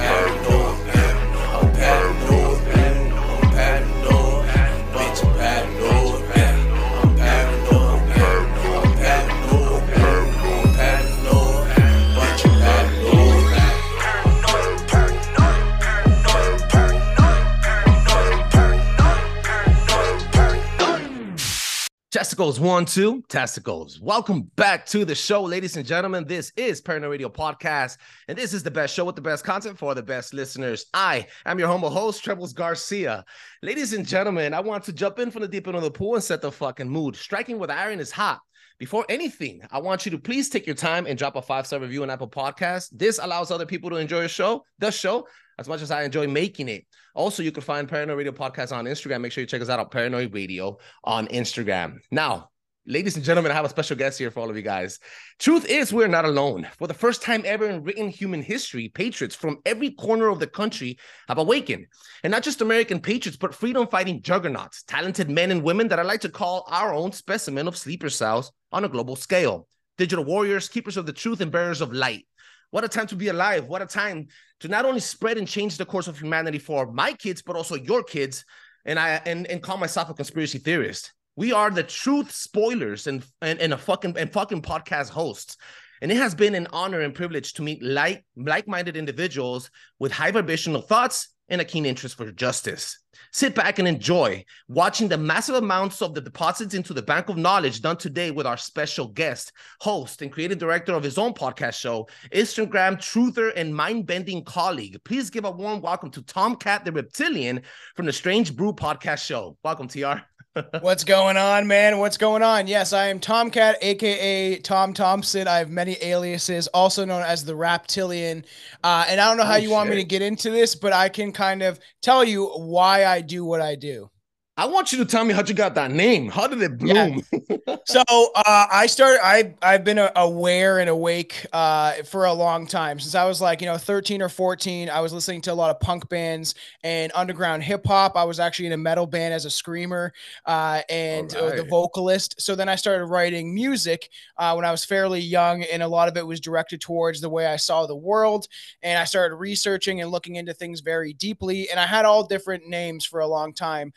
Harry. Testicles one, two, testicles. Welcome back to the show, ladies and gentlemen. This is Paranoid Radio Podcast, and this is the best show with the best content for the best listeners. I am your humble host, Trebles Garcia. Ladies and gentlemen, I want to jump in from the deep end of the pool and set the fucking mood. Striking with iron is hot. Before anything, I want you to please take your time and drop a five star review on Apple Podcasts. This allows other people to enjoy the show, the show, as much as I enjoy making it. Also, you can find Paranoid Radio Podcast on Instagram. Make sure you check us out on Paranoid Radio on Instagram. Now, ladies and gentlemen, I have a special guest here for all of you guys. Truth is, we're not alone. For the first time ever in written human history, patriots from every corner of the country have awakened. And not just American patriots, but freedom fighting juggernauts, talented men and women that I like to call our own specimen of sleeper cells on a global scale. Digital warriors, keepers of the truth, and bearers of light. What a time to be alive. What a time to not only spread and change the course of humanity for my kids, but also your kids. And I and, and call myself a conspiracy theorist. We are the truth spoilers and, and, and a fucking and fucking podcast hosts. And it has been an honor and privilege to meet like like-minded individuals with high vibrational thoughts and a keen interest for justice. Sit back and enjoy watching the massive amounts of the deposits into the bank of knowledge done today with our special guest, host, and creative director of his own podcast show, Instagram truther and mind-bending colleague. Please give a warm welcome to Tomcat the Raptilian from the Strange Brew podcast show. Welcome, TR. What's going on, man? What's going on? Yes, I am Tomcat, aka Tom Thompson. I have many aliases, also known as the Raptilian. Uh, and I don't know how Oh, you want me to get into this, but I can kind of tell you why I do what I do. I want you to tell me how you got that name. How did it Yeah. bloom? So uh, I started. I I've been aware and awake uh, for a long time since I was like you know 13 or 14. I was listening to a lot of punk bands and underground hip hop. I was actually in a metal band as a screamer uh, and uh, the vocalist. So then I started writing music uh, when I was fairly young, and a lot of it was directed towards the way I saw the world. And I started researching and looking into things very deeply. And I had all different names for a long time.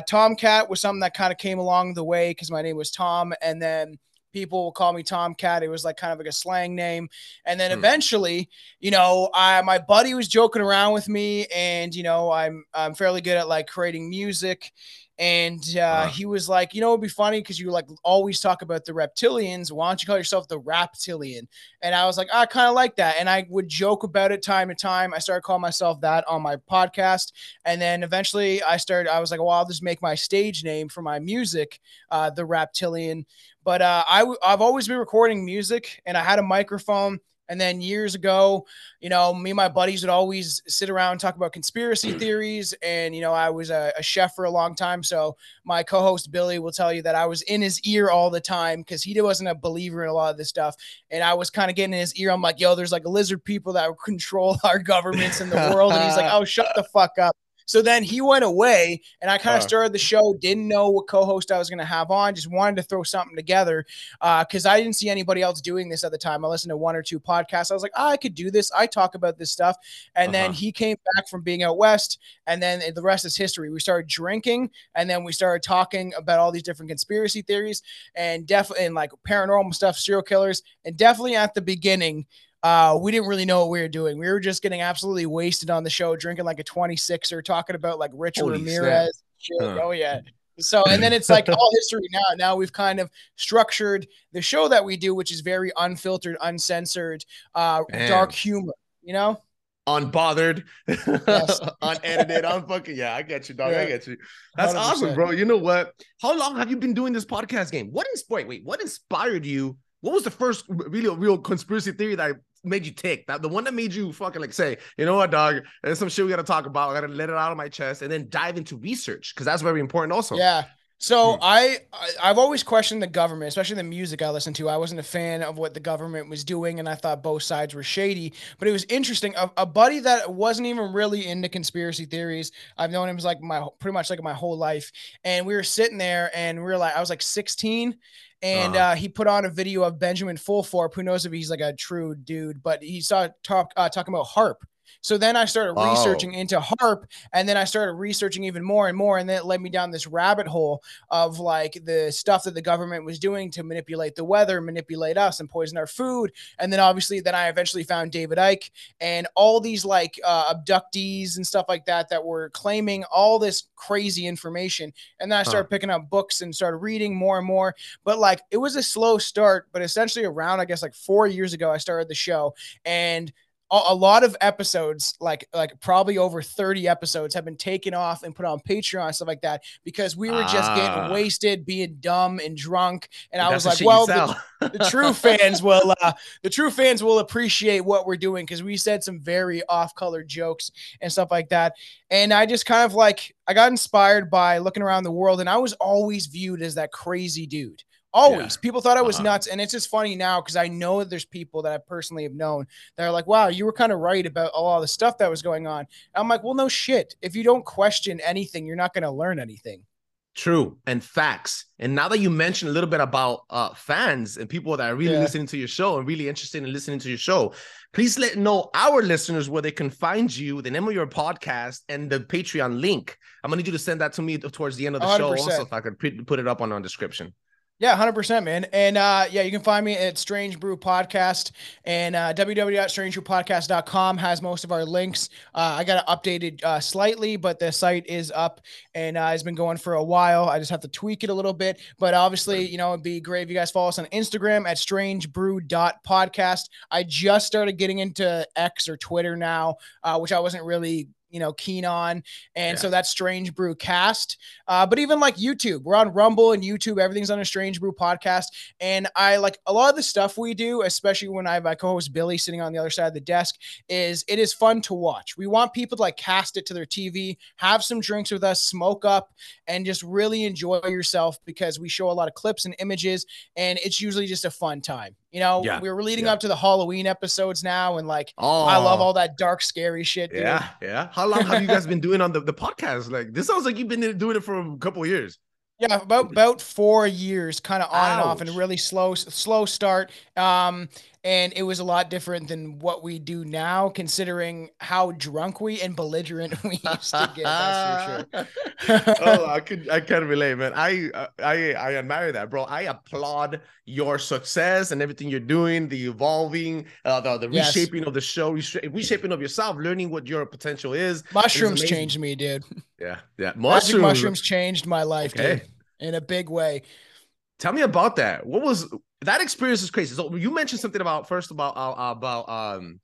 Tomcat was something that kind of came along the way because my name was Tom, and then people will call me Tomcat. It was like kind of like a slang name, and then Hmm. eventually, you know, I my buddy was joking around with me, and you know, I'm I'm fairly good at like creating music. And uh, Uh-huh. he was like, you know, it'd be funny because you like always talk about the reptilians. Why don't you call yourself the Raptilian? And I was like, I kind of like that. And I would joke about it time to time. I started calling myself that on my podcast. And then eventually I started, I was like, well, I'll just make my stage name for my music, uh, the Raptilian. But uh, I, w- I've always been recording music and I had a microphone. And then years ago, you know, me and my buddies would always sit around and talk about conspiracy theories. And, you know, I was a, a chef for a long time. So my co host Billy will tell you that I was in his ear all the time because he wasn't a believer in a lot of this stuff. And I was kind of getting in his ear. I'm like, yo, there's like lizard people that control our governments in the world. And he's like, oh, shut the fuck up. So then he went away, and I kind of Uh. started the show. Didn't know what co-host I was going to have on. Just wanted to throw something together because I didn't see anybody else doing this at the time. I listened to one or two podcasts. I was like, "Ah, I could do this. I talk about this stuff. And then Uh-huh. he came back from being out west, and then the rest is history. We started drinking, and then we started talking about all these different conspiracy theories, and definitely and like paranormal stuff, serial killers, and definitely at the beginning. Uh, we didn't really know what we were doing. We were just getting absolutely wasted on the show, drinking like a 26er, talking about like Richard Holy Ramirez. Shit. Huh. Oh yeah. So and then it's like all history now. Now we've kind of structured the show that we do, which is very unfiltered, uncensored, uh, Man. dark humor. You know, unbothered, Yes. unedited, unfucking. Yeah, I get you, dog. I get you. That's awesome, 100%. bro. You know what? How long have you been doing this podcast game? What inspired? Wait, what inspired you? What was the first really real conspiracy theory that made you tick? That the one that made you fucking like say, you know what, dog? There's some shit we gotta talk about. I gotta let it out of my chest and then dive into research because that's very important also. Yeah. So Hmm. I, I I've always questioned the government, especially the music I listened to. I wasn't a fan of what the government was doing, and I thought both sides were shady. But it was interesting. A, a buddy that wasn't even really into conspiracy theories. I've known him like my pretty much like my whole life, and we were sitting there, and we were like, I was like 16. And Uh-huh. uh, he put on a video of Benjamin Fulford. Who knows if he's like a true dude, but he saw talk uh, talking about HAARP. So then I started Oh. researching into HAARP, and then I started researching even more and more, and then it led me down this rabbit hole of like the stuff that the government was doing to manipulate the weather, manipulate us, and poison our food. And then obviously, then I eventually found David Icke and all these like uh, abductees and stuff like that that were claiming all this crazy information. And then I Huh. started picking up books and started reading more and more. But like it was a slow start, but essentially around I guess like four years ago, I started the show and a lot of episodes, like like probably over 30 episodes, have been taken off and put on Patreon and stuff like that because we were just Ah. getting wasted, being dumb and drunk. And I was like, well, the, the true fans will uh the true fans will appreciate what we're doing because we said some very off-color jokes and stuff like that. And I just kind of like I got inspired by looking around the world, and I was always viewed as that crazy dude. Always. People thought I was Uh-huh. nuts. And it's just funny now because I know there's people that I personally have known that are like, wow, you were kind of right about a lot of the stuff that was going on. And I'm like, well, no shit. If you don't question anything, you're not going to learn anything. True and facts. And now that you mentioned a little bit about uh, fans and people that are really Yeah. listening to your show and really interested in listening to your show, please let know our listeners where they can find you, the name of your podcast, and the Patreon link. I'm gonna need you to send that to me towards the end of the show, 100%. also, if I could put put it up on our description. Yeah, 100%, man. And uh, yeah, you can find me at Strange Brew Podcast and uh, www.strangebrewpodcast.com has most of our links. Uh, I got it updated uh, slightly, but the site is up and uh, it's been going for a while. I just have to tweak it a little bit. But obviously, you know, it'd be great if you guys follow us on Instagram at strangebrew.podcast. I just started getting into X or Twitter now, uh, which I wasn't really you know keen on. And Yeah. so that's strange brew cast. Uh, but even like youtube we're on rumble and youtube everything's on a strange brew podcast. And i like a lot of the stuff we do especially when i have my co-host billy sitting on the other side of the desk is it is fun to watch. We want people to like cast it to their tv have some drinks with us smoke up and just really enjoy yourself because we show a lot of clips and images and it's usually just a fun time you know Yeah, we're leading yeah. up to the halloween episodes now and like Oh, i love all that dark scary shit dude. Yeah, yeah. How long have you guys been doing on the, the podcast? Like, this sounds like you've been doing it for a couple of years. Yeah, about about four years, kind of on and off, and a really slow slow start. Um, and it was a lot different than what we do now, considering how drunk we and belligerent we used to get. That's for sure. oh, I could, I can relate, man. I, I, I admire that, bro. I applaud your success and everything you're doing, the evolving, uh, the, the Yes. reshaping of the show, reshaping of yourself, learning what your potential is. Mushrooms changed me, dude. Yeah, yeah. Mushrooms. mushrooms changed my life, Okay. dude, in a big way. Tell me about that. What was that experience? Is crazy. So you mentioned something about first about uh, about um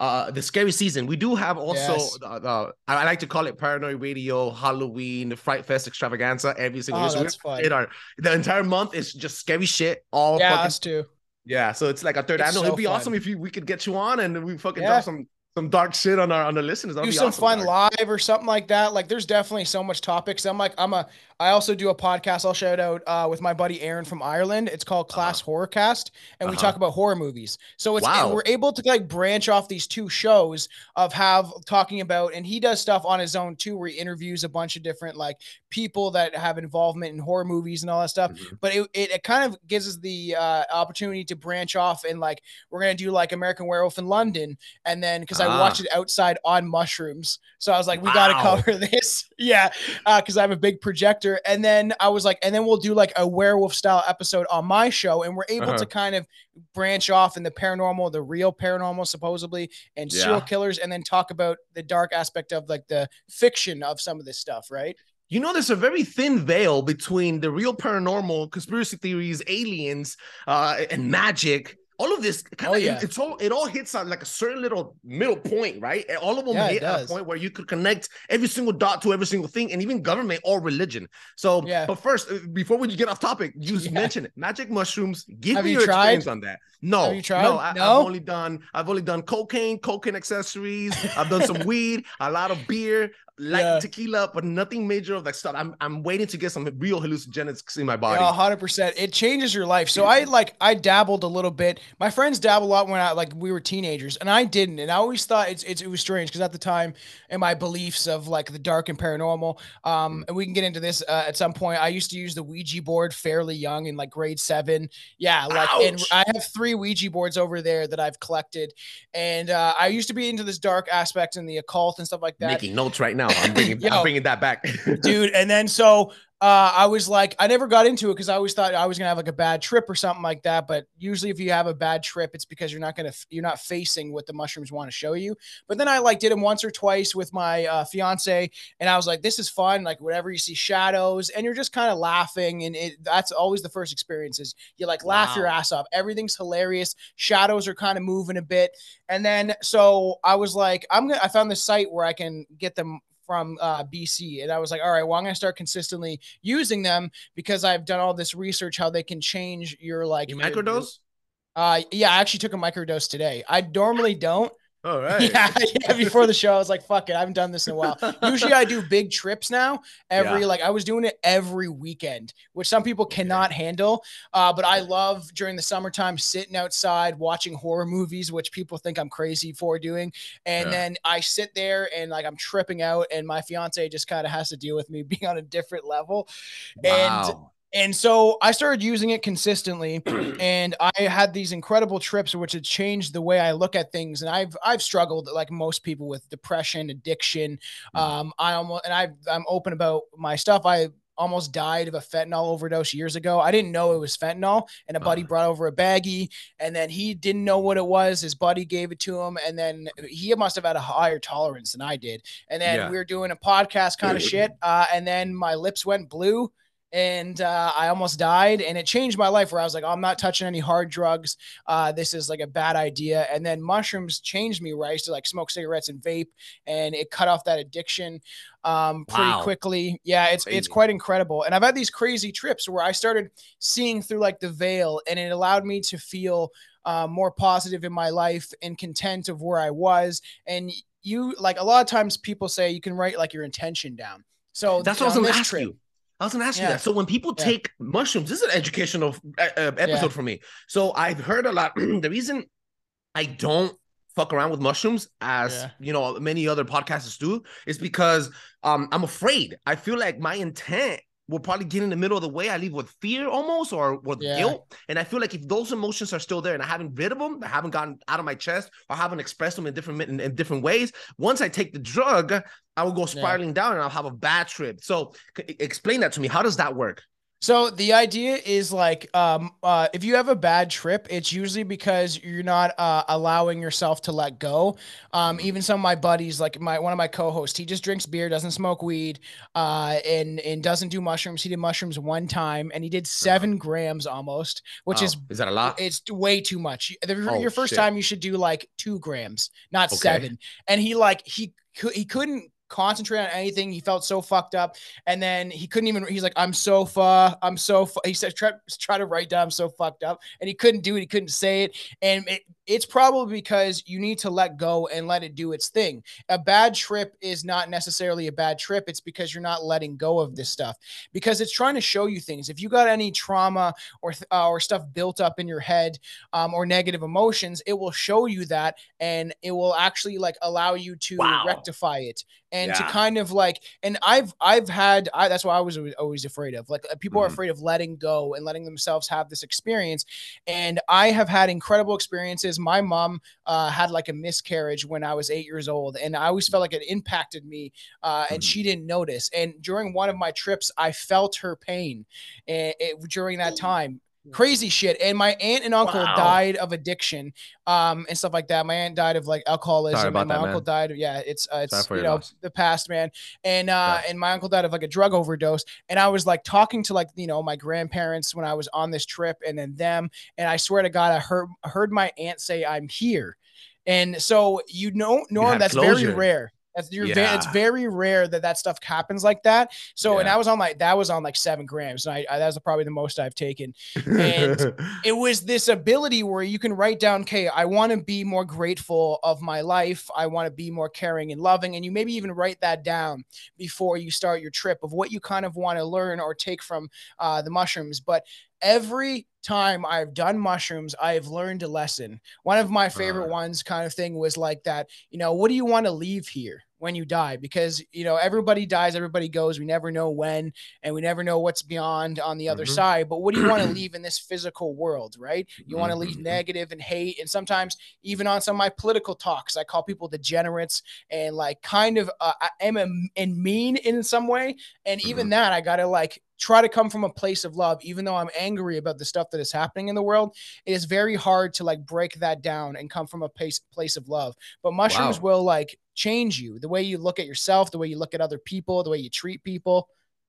uh the scary season. We do have also Yes. uh, uh, I like to call it Paranoid Radio, Halloween, the Fright Fest Extravaganza every single Oh, year. So it our the entire month is just scary shit. All Yeah, fucking us too. yeah. So it's like a third. I It's know so it'd be fun. awesome if you, we could get you on and we fucking Yeah. drop some some dark shit on our on the listeners. That'd do some awesome, fun dog. live or something like that. Like there's definitely so much topics. I'm like, I'm a I also do a podcast I'll shout out uh, with my buddy Aaron from Ireland. It's called Class Horrorcast, and we Uh-huh. talk about horror movies. So it's Wow. we're able to like branch off these two shows of have talking about, and he does stuff on his own too, where he interviews a bunch of different like people that have involvement in horror movies and all that stuff. Mhm. But it, it, it kind of gives us the uh, opportunity to branch off and like we're gonna do like American Werewolf in London, and then because I Ah. watched it outside on mushrooms, so I was like, we got to cover this, yeah, because I have a big projector, and then I was like, and then we'll do like a werewolf style episode on my show, and we're able Uh-huh. to kind of branch off in the paranormal, the real paranormal, supposedly, and serial killers, and then talk about the dark aspect of like the fiction of some of this stuff, right? You know, there's a very thin veil between the real paranormal, conspiracy theories, aliens, uh, and magic, all of this kind Oh, of yeah. it's all it all hits on like a certain little middle point, right? And all of them Yeah, hit at a point where you could connect every single dot to every single thing, and even government or religion. So, Yeah. but first, uh, before we get off topic, you just Yeah. mentioned it, magic mushrooms. Give Have me you your tried? experience on that. No, Have you tried? no, I, No? have only done I've only done cocaine, cocaine accessories. I've done some weed, a lot of beer, light Yeah. tequila, but nothing major of that stuff. I'm I'm waiting to get some real hallucinogenics in my body. Yeah, hundred percent. It changes your life. So I like I dabbled a little bit. My friends dabbled a lot when I like we were teenagers, and I didn't. And I always thought it's, it's it was strange because at the time, in my beliefs of like the dark and paranormal, um, and we can get into this uh, at some point. I used to use the Ouija board fairly young in like grade seven. Yeah, like and I have three Ouija boards over there that I've collected, and uh, I used to be into this dark aspect and the occult and stuff like that. Making notes right now. I'm bringing Yo. I'm bringing that back. dude. And then so uh, I was like, I never got into it because I always thought I was gonna have like a bad trip or something like that. But usually, if you have a bad trip, it's because you're not gonna you're not facing what the mushrooms want to show you. But then I like did them once or twice with my uh, fiance, and I was like, this is fun. Like whatever you see shadows, and you're just kind of laughing, and it that's always the first experiences. you like laugh your ass off. Everything's hilarious. Shadows are kind of moving a bit, and then so I was like, I'm gonna. I found this site where I can get them from uh, BC, and I was like, all right, well, I'm gonna start consistently using them because I've done all this research how they can change your like you your- microdose? Uh, yeah, I actually took a microdose today. I normally don't. All right. Yeah, yeah. Before the show, I was like, fuck it, I haven't done this in a while. Usually, I do big trips now. Every Yeah. like, I was doing it every weekend, which some people cannot handle. Uh, but I love during the summertime sitting outside watching horror movies, which people think I'm crazy for doing. And Yeah. then I sit there and like I'm tripping out, and my fiance just kind of has to deal with me being on a different level. Wow. and so I started using it consistently, and I had these incredible trips, which had changed the way I look at things. And I've I've struggled like most people with depression, addiction. Um, I almost and I I'm open about my stuff. I almost died of a fentanyl overdose years ago. I didn't know it was fentanyl, and a buddy Uh. brought over a baggie, and then he didn't know what it was. His buddy gave it to him, and then he must have had a higher tolerance than I did. And then Yeah. we were doing a podcast kind of shit, uh, and then my lips went blue and uh, I almost died. And it changed my life where I was like, I'm not touching any hard drugs. Uh, this is like a bad idea. And then mushrooms changed me where I used to like smoke cigarettes and vape, and it cut off that addiction um, pretty Wow. quickly. Yeah, it's Crazy. it's quite incredible. And I've had these crazy trips where I started seeing through like the veil, and it allowed me to feel uh, more positive in my life and content of where I was. And you like a lot of times people say you can write like your intention down. So That's what I was on gonna ask trip- you. I was gonna ask you that. So when people Yeah. take mushrooms, this is an educational uh, episode Yeah. for me. So I've heard a lot. the reason I don't fuck around with mushrooms, as Yeah. you know, many other podcasters do, is because um, I'm afraid. I feel like my intent will probably get in the middle of the way. I leave with fear almost or with Yeah. guilt. And I feel like if those emotions are still there and I haven't rid of them, I haven't gotten out of my chest or haven't expressed them in different in, in different ways, once I take the drug, I will go spiraling down and I'll have a bad trip. So c- explain that to me. How does that work? So the idea is like, um, uh, if you have a bad trip, it's usually because you're not uh, allowing yourself to let go. Um, even some of my buddies, like my one of my co-hosts, he just drinks beer, doesn't smoke weed, uh, and and doesn't do mushrooms. He did mushrooms one time, and he did 7 grams almost, which Oh, is is that a lot? it's way too much. The- Oh, your first shit. time, you should do like two grams, not Okay. seven. And he like he he couldn't concentrate on anything. He felt so fucked up, and then he couldn't even. He's like, "I'm so fu- I'm so." Fu-. He said, "Try try to write down, I'm so fucked up," and he couldn't do it. He couldn't say it, and it, it's probably because you need to let go and let it do its thing. A bad trip is not necessarily a bad trip. It's because you're not letting go of this stuff because it's trying to show you things. If you got any trauma or uh, or stuff built up in your head um, or negative emotions, it will show you that, and it will actually like allow you to Wow. rectify it and to kind of like. And I've I've had I, that's why I was always- afraid of like uh, people are Mhm. afraid of letting go and letting themselves have this experience. And I have had incredible experiences. My mom uh, had like a miscarriage when I was eight years old, and I always felt like it impacted me, uh, and Mhm. she didn't notice. And during one of my trips, I felt her pain eh, eh, during that time. Crazy shit. And my aunt and uncle Wow. died of addiction, um, and stuff like that. My aunt died of like alcoholism, Sorry about and my that, uncle man. died. Of, yeah, it's uh, it's you know loss. the past, man. And uh, Yeah. and my uncle died of like a drug overdose. And I was like talking to like you know my grandparents when I was on this trip, and then them. And I swear to God, I heard heard my aunt say, "I'm here." And so you know, Norm, had that's very rare. That's you're ve- it's very rare that that stuff happens like that. So and I was on like that was on like seven grams, and I, I that was probably the most I've taken. And it was this ability where you can write down, okay, I want to be more grateful of my life. I want to be more caring and loving. And you maybe even write that down before you start your trip of what you kind of want to learn or take from uh, the mushrooms. But every time I've done mushrooms, I have learned a lesson. One of my favorite Uh. ones kind of thing was like that, you know, what do you want to leave here? When you die, because you know everybody dies, everybody goes. We never know when, and we never know what's beyond on the other Mhm. side. But what do you want to leave in this physical world, right? You want to leave Mhm. negative and hate, and sometimes even on some of my political talks, I call people degenerates and like kind of uh, I am a, and mean in some way. And even that, I gotta like try to come from a place of love, even though I'm angry about the stuff that is happening in the world. It is very hard to like break that down and come from a place place of love. But mushrooms Wow. will like change you, the way you look at yourself, the way you look at other people, the way you treat people.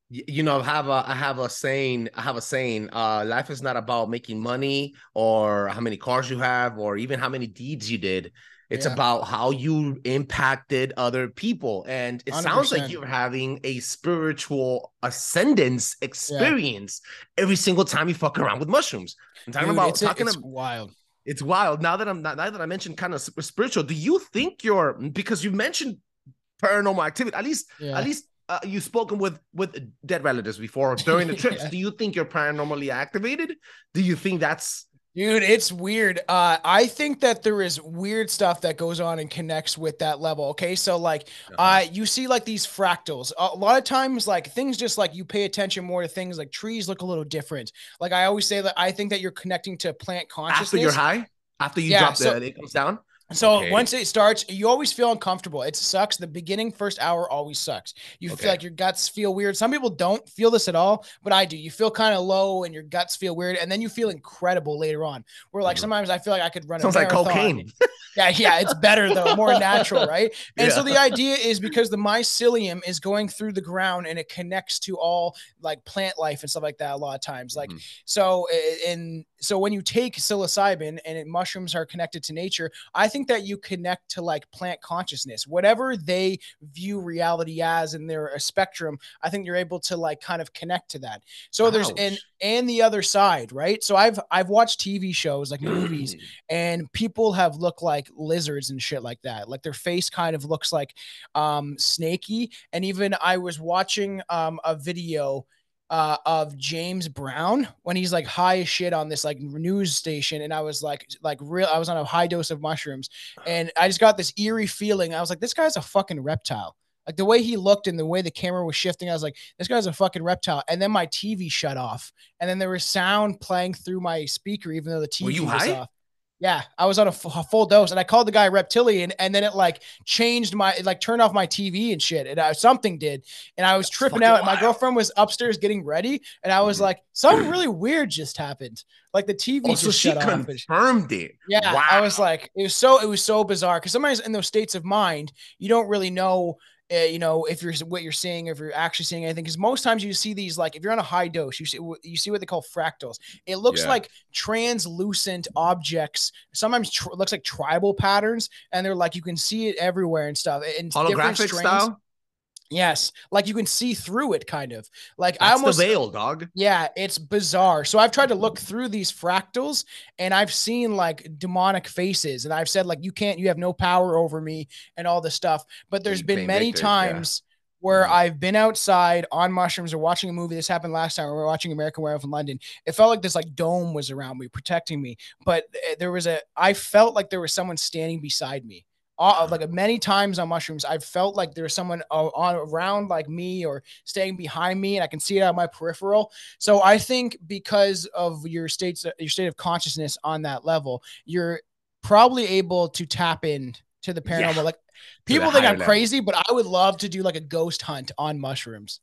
You know, I have a I have a saying, I have a saying, uh, life is not about making money or how many cars you have or even how many deeds you did. It's Yeah. about how you impacted other people. And it sounds like you're having a spiritual ascendance experience every single time you fuck around with mushrooms. I'm talking Dude, about it's, talking it's ab- wild. it's wild. Now that I'm now that I mentioned kind of spiritual, do you think you're because you mentioned paranormal activity, at least Yeah. at least uh, you've spoken with with dead relatives before during the trips. Yeah. Do you think you're paranormally activated? Do you think that's Dude, it's weird. Uh, I think that there is weird stuff that goes on and connects with that level. Okay, so like, uh, you see like these fractals. A lot of times, like things just like you pay attention more to things like trees look a little different. Like I always say that I think that you're connecting to plant consciousness. after you're high? After you Yeah, drop so- the it comes down? So Okay. once it starts, you always feel uncomfortable. It sucks. The beginning first hour always sucks. You Okay. feel like your guts feel weird. Some people don't feel this at all, but I do. You feel kind of low and your guts feel weird, and then you feel incredible later on. Where like Mhm. sometimes I feel like I could run. Sounds a like cocaine. Yeah, yeah, it's better though, more natural, right? And so the idea is because the mycelium is going through the ground and it connects to all like plant life and stuff like that a lot of times. Like Mhm. so, i- and so when you take psilocybin and it, mushrooms are connected to nature, I think that you connect to like plant consciousness, whatever they view reality as in their uh, spectrum. I think you're able to like kind of connect to that. So there's and and the other side, right? So I've I've watched TV shows like movies and people have looked like lizards and shit like that like their face kind of looks like um snaky and even i was watching um a video uh, of James Brown when he's like high as shit on this like news station, and I was like, like real, I was on a high dose of mushrooms, and I just got this eerie feeling. I was like, this guy's a fucking reptile. Like the way he looked and the way the camera was shifting, I was like, this guy's a fucking reptile. And then my TV shut off, and then there was sound playing through my speaker, even though the TV Were you was high? off. Yeah, I was on a, f- a full dose, and I called the guy reptilian, and then it like changed my, it like turned off my TV and shit, and I, something did, and I was tripping out. And my girlfriend was upstairs getting ready, and I was Mhm. like, something really weird just happened. Like the TV Oh, so she shut off. and- confirmed it. yeah, I was like, it was so it was so bizarre because sometimes in those states of mind, you don't really know, uh, you know, if you're what you're seeing, if you're actually seeing anything. Because most times you see these like if you're on a high dose, you see you see what they call fractals. It looks Yeah. like translucent objects. Sometimes tr- looks like tribal patterns, and they're like you can see it everywhere and stuff. And holographic style. Yes, like you can see through it, kind of. Like I almost the veil, dog. yeah, it's bizarre. So I've tried to look through these fractals and I've seen like demonic faces and I've said like you can't you have no power over me and all this stuff. But there's Big been many Victor, yeah. times where Mhm. I've been outside on mushrooms or watching a movie. This happened last time we were watching American Werewolf in London. It felt like this like dome was around me protecting me, but uh, there was a I felt like there was someone standing beside me. Uh, like many times on mushrooms, I've felt like there's someone uh, on around like me or staying behind me, and I can see it on my peripheral. So I think because of your states, your state of consciousness on that level, you're probably able to tap in to the paranormal. Yeah. Like people think I'm level. crazy, but I would love to do like a ghost hunt on mushrooms.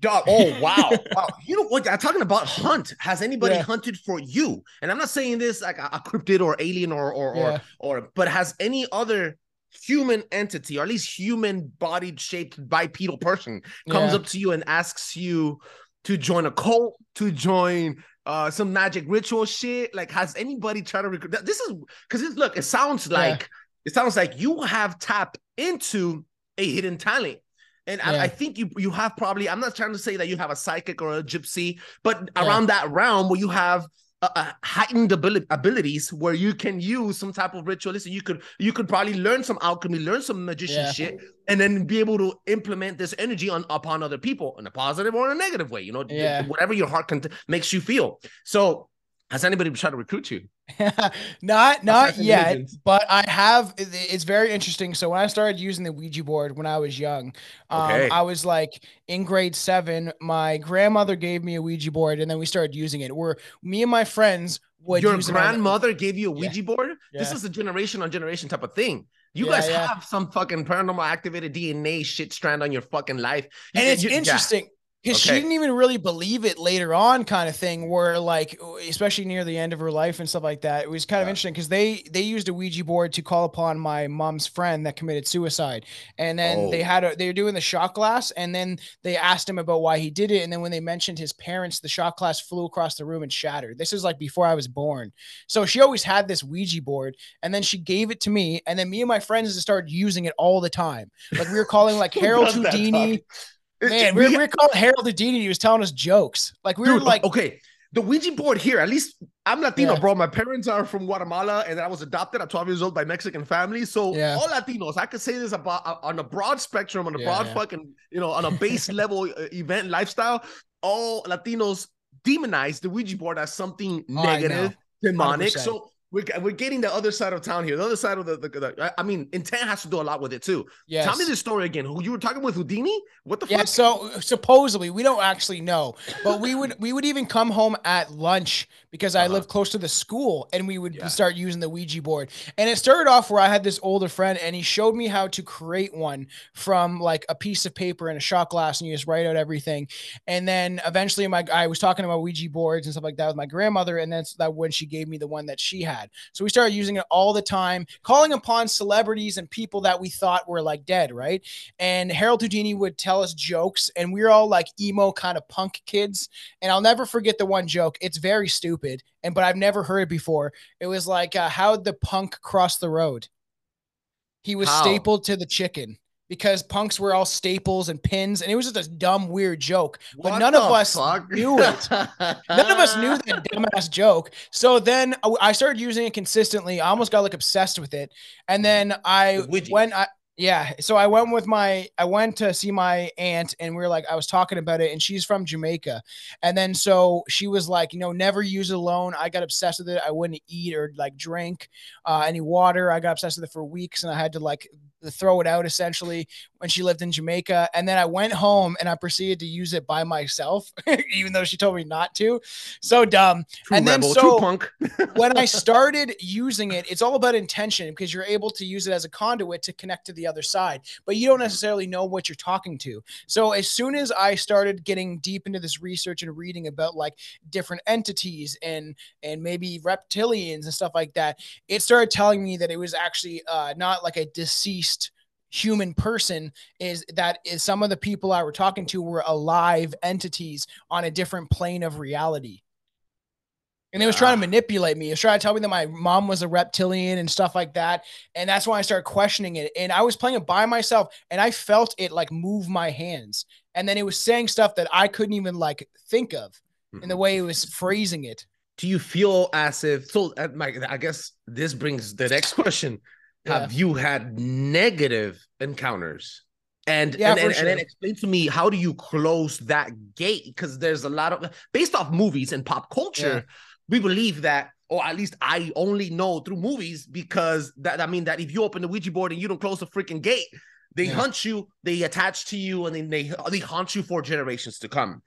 Dog. Oh wow, wow. You know what? I'm talking about hunt. Has anybody Yeah. hunted for you? And I'm not saying this like a, a cryptid or alien or or Yeah. or or, but has any other human entity or at least human bodied shaped bipedal person comes Yeah. up to you and asks you to join a cult, to join uh some magic ritual shit? Like, has anybody tried to recruit? This is because look, it sounds like it sounds like you have tapped into a hidden talent. And I, Yeah. I think you you have probably, I'm not trying to say that you have a psychic or a gypsy, but Yeah. around that realm where you have uh, heightened ability, abilities where you can use some type of ritualistic. You could you could probably learn some alchemy, learn some magician Yeah. shit, and then be able to implement this energy on upon other people in a positive or in a negative way. You know, Yeah. whatever your heart can makes you feel. So, has anybody tried to recruit you? not not yet, Legends. but I have. It's very interesting. So when I started using the Ouija board when I was young, um, Okay. I was like in grade seven. My grandmother gave me a Ouija board, and then we started using it. Where me and my friends would Your use it on- grandmother gave you a Yeah. Ouija board. This is a generation on generation type of thing. You Yeah, guys yeah. have some fucking paranormal activated DNA shit strand on your fucking life. You- and it's you- yeah. interesting because she didn't even really believe it later on kind of thing where like especially near the end of her life and stuff like that it was kind of interesting because they they used a ouija board to call upon my mom's friend that committed suicide. And then they Oh. had a they were doing the shot glass and then they asked him about why he did it. And then when they mentioned his parents the shot glass flew across the room and shattered. This is like before i was born. So she always had this ouija board and then she gave it to me. And then me and my friends just started using it all the time. Like we were calling like harold houdini Man, we we we're calling Harold Houdini. He was telling us jokes. Like we were like, okay, the Ouija board here, at least I'm Latino, Yeah. bro. My parents are from Guatemala and I was adopted at 12 years old by Mexican family. So Yeah. all Latinos, I could say this about uh, on a broad spectrum, on a Yeah, broad fucking, you know, on a base level uh, event lifestyle, all Latinos demonize the Ouija board as something negative, demonic. 100%. So we're, we're getting the other side of town here. The other side of the, the, the I mean, intent has to do a lot with it too. yes. Tell me this story again. Who you were talking with Houdini? What the Yeah, fuck? so supposedly we don't actually know, but we would we would even come home at lunch because I Uh-huh. lived close to the school, and we would Yeah. start using the Ouija board. And it started off where I had this older friend, and he showed me how to create one from like a piece of paper and a shot glass, and you just write out everything. And then eventually, my I was talking about Ouija boards and stuff like that with my grandmother, and then that's that when she gave me the one that she had. So we started using it all the time, calling upon celebrities and people that we thought were like dead, right? and Harold Houdini would tell us jokes, and we are all like emo kind of punk kids. And I'll never forget the one joke. It's very stupid, and but I've never heard it before. It was like, uh, "How'd the punk cross the road?" He was How? stapled to the chicken because punks were all staples and pins, and it was just a dumb, weird joke. But What none of us fuck? knew it. None of us knew that dumbass joke. So then I- started using it consistently. I almost got like obsessed with it. And then I went, I, yeah. So I went with my, I went to see my aunt and we were like, I was talking about it and she's from Jamaica. And then so she was like, you know, never use it alone. I got obsessed with it. I wouldn't eat or like drink uh, any water. I got obsessed with it for weeks and I had to like throw it out essentially when she lived in Jamaica. And then I went home and I proceeded to use it by myself, even though she told me not to. So dumb. True And then so- punk. When I started using it, it's all about intention because you're able to use it as a conduit to connect to the other side, but you don't necessarily know what you're talking to. So as soon as I started getting deep into this research and reading about like different entities and and maybe reptilians and stuff like that, it started telling me that it was actually uh, not like a deceased human person is that is some of the people I were talking to were alive entities on a different plane of reality. And it was trying to manipulate me. It was trying to tell me that my mom was a reptilian and stuff like that. And that's when I started questioning it. And I was playing it by myself and I felt it like move my hands. And then it was saying stuff that I couldn't even like think of in the way it was phrasing it. do you feel as if so uh, Mike, i guess this brings the next question have you had negative encounters and Yeah, and, and, and then explain to me how do you close that gate because there's a lot of based off movies and pop culture we believe that or at least i only know through movies because that i mean that if you open the ouija board and you don't close the freaking gate they Yeah. hunt you they attach to you and then they they haunt you for generations to come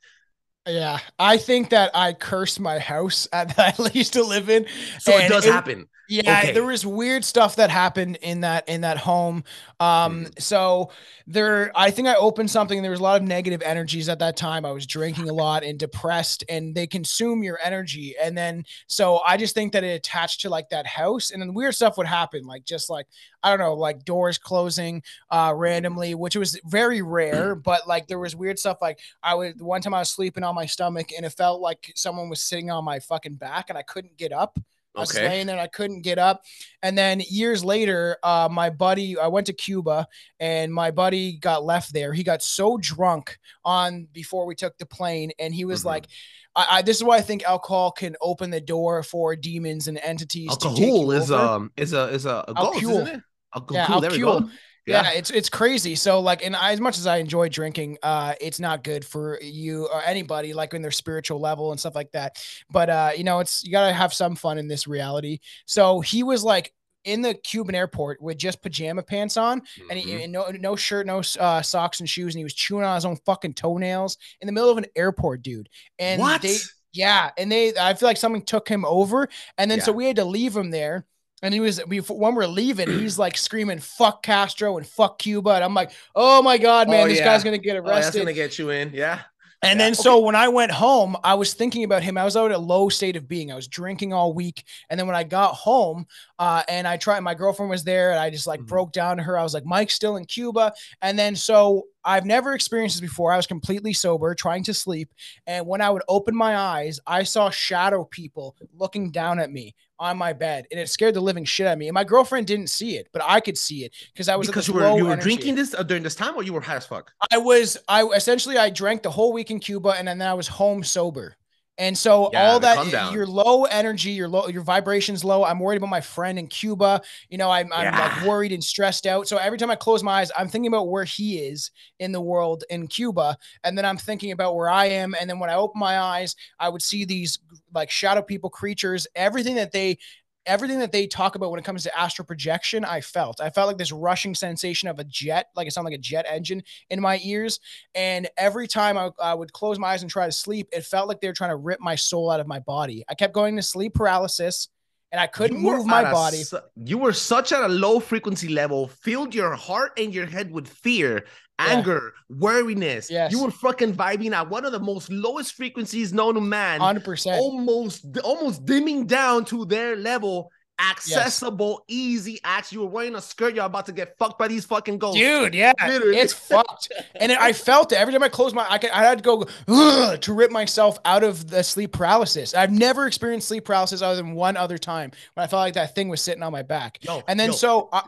Yeah. I think that I cursed my house at, that I used to live in. so it does it- happen Yeah, Okay. there was weird stuff that happened in that in that home. Um, Mm-hmm. so there, I think I opened something. and There was a lot of negative energies at that time. I was drinking a lot and depressed, and they consume your energy. And then, so I just think that it attached to like that house, and then weird stuff would happen, like just like I don't know, like doors closing uh randomly, which was very rare. But like there was weird stuff. Like I would one time I was sleeping on my stomach, and it felt like someone was sitting on my fucking back, and I couldn't get up. I was Okay. laying there and I couldn't get up. And then years later, uh, my buddy, I went to Cuba and my buddy got left there. He got so drunk on before we took the plane, and he was Mhm. like, I, I, this is why I think alcohol can open the door for demons and entities. Alcohol you is um is a is a, a ghost, isn't it? Alcohol. Yeah, there we go. Yeah. it's it's crazy so like and I, as much as i enjoy drinking uh it's not good for you or anybody like in their spiritual level and stuff like that but uh you know it's you gotta have some fun in this reality so he was like in the cuban airport with just pajama pants on and, he, Mhm. and no no shirt no uh, socks and shoes and he was chewing on his own fucking toenails in the middle of an airport dude and what? they yeah, and they I feel like something took him over, and then so we had to leave him there. And he was before when we're leaving, he's like screaming "fuck Castro" and "fuck Cuba," and I'm like, "Oh my god, man, Oh, this yeah. guy's gonna get Oh, that's arrested." gonna get you in. Yeah. And Yeah, then so when I went home, I was thinking about him. I was out at a low state of being. I was drinking all week. And then when I got home, uh, and I tried my girlfriend was there and I just like Mhm. broke down to her. I was like, Mike's still in Cuba. And then so I've never experienced this before. I was completely sober, trying to sleep. And when I would open my eyes, I saw shadow people looking down at me on my bed. And it scared the living shit out of me. And my girlfriend didn't see it, but I could see it because I was because you were you were energy. drinking this uh, during this time, or you were high as fuck. I was I essentially I drank the whole week in Cuba and then I was home sober. And so Yeah, all that your low energy, your low your vibrations low. I'm worried about my friend in Cuba. You know, I'm I'm like worried and stressed out. So every time I close my eyes, I'm thinking about where he is in the world in Cuba, and then I'm thinking about where I am. And then when I open my eyes, I would see these like shadow people, creatures, everything that they everything that they talk about when it comes to astral projection, I felt. I felt like this rushing sensation of a jet, like it sounded like a jet engine in my ears. And every time I, I would close my eyes and try to sleep, it felt like they were trying to rip my soul out of my body. I kept going to sleep paralysis and I couldn't move my body. su- you were such at a low frequency level, filled your heart and your head with fear, Yeah. anger, weariness. Yes. You were fucking vibing at one of the most lowest frequencies known to man, 100%. almost almost dimming down to their level. Accessible, easy acts. You were wearing a skirt. You're about to get fucked by these fucking ghosts. Dude, yeah, Literally. it's fucked. And I felt it every time I closed my. I, could, I had to go to rip myself out of the sleep paralysis. I've never experienced sleep paralysis other than one other time when I felt like that thing was sitting on my back. Yo, And then yo. so, I,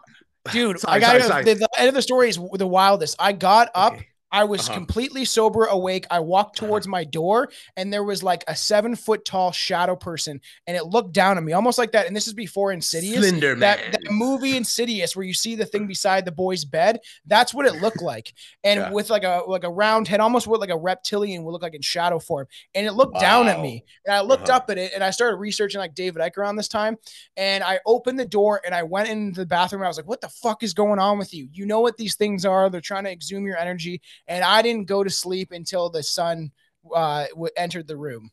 dude, Sorry, I got sorry, sorry. The, the end of the story is the wildest. I got up. Okay. I was Uh-huh. completely sober, awake. I walked Uh-huh. towards my door, and there was like a seven foot tall shadow person, and it looked down at me, almost like that. And this is before Insidious. Slender That, man. that movie Insidious, where you see the thing beside the boy's bed, that's what it looked like, and Yeah. with like a like a round head, almost what like a reptilian would look like in shadow form, and it looked down at me, and I looked Uh-huh. up at it, and I started researching like David Icke around this time, and I opened the door and I went into the bathroom. And I was like, "What the fuck is going on with you? You know what these things are? They're trying to exhume your energy." And I didn't go to sleep until the sun uh, w- entered the room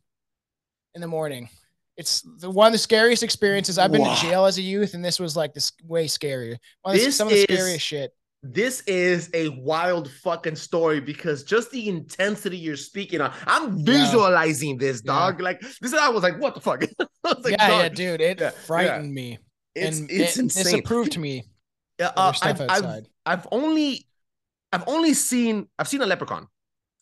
in the morning. It's the one of the scariest experiences. I've been Wow. to jail as a youth, and this was like this way scarier. One of the- This some of the is- scariest shit. this is a wild fucking story because just the intensity you're speaking on, I'm Yeah. visualizing this, Yeah. dog. Like this, is I was like, what the fuck? Like, yeah, yeah, dude, it Yeah, frightened me, it's and it's it insane. disapproved me. Yeah, uh, I've, I've. I've only I've only seen I've seen a leprechaun.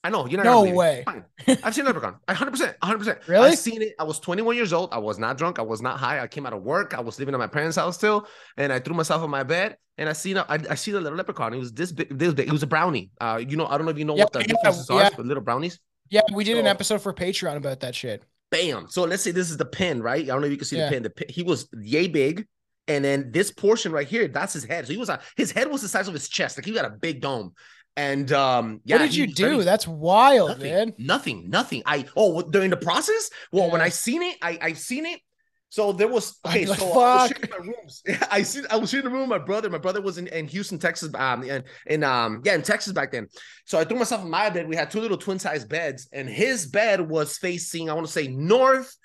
I know you're not. No way. Fine. I've seen a leprechaun. 100, percent 100. percent Really? I've seen it. I was 21 years old. I was not drunk. I was not high. I came out of work. I was living at my parents' house still, and I threw myself on my bed. And I seen a, I, I seen a little leprechaun. It was this big. This big. It was a brownie. Uh, you know, I don't know if you know Yeah, what the yeah, differences yeah. are, but little brownies. Yeah, we did an episode for Patreon about that shit. Bam. So let's say this is the pin, right? I don't know if you can see the pin. The pin, he was yay big, and then this portion right here, that's his head. So he was a, his head was the size of his chest. Like he got a big dome. And um, yeah, what did you do? very- That's wild, nothing, man. nothing, nothing. I oh during the process. Well, when I seen it, I I seen it. So there was okay. like, so I was my rooms. I see. I was sharing the room. with My brother. My brother was in, in Houston, Texas. Um, and in um, yeah, in Texas back then. So I threw myself in my bed. We had two little twin size beds, and his bed was facing. I want to say north,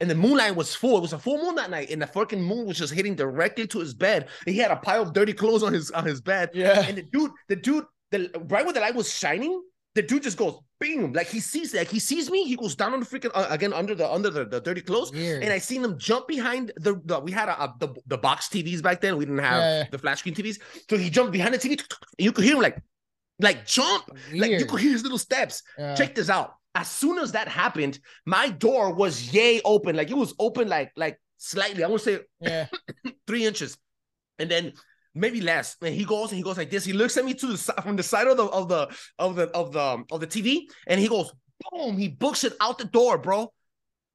and the moonlight was full. It was a full moon that night, and the fucking moon was just hitting directly to his bed. And he had a pile of dirty clothes on his on his bed. Yeah. And the dude, the dude, the right where the light was shining, the dude just goes bing, like he sees like he sees me. He goes down on the freaking uh, again under the under the, the dirty clothes, Weird. and I seen him jump behind the, the we had a, a- the the box TVs back then. We didn't have Yeah, the flat screen TVs, so he jumped behind the TV. And you could hear him like like jump, like you could hear his little steps. Yeah. Check this out. As soon as that happened, my door was yay open, like it was open like like slightly. I would say Yeah. three inches, and then maybe less. And he goes and he goes like this. He looks at me to the side from the side of the of the of the of the of the TV, and he goes boom. He books it out the door, bro.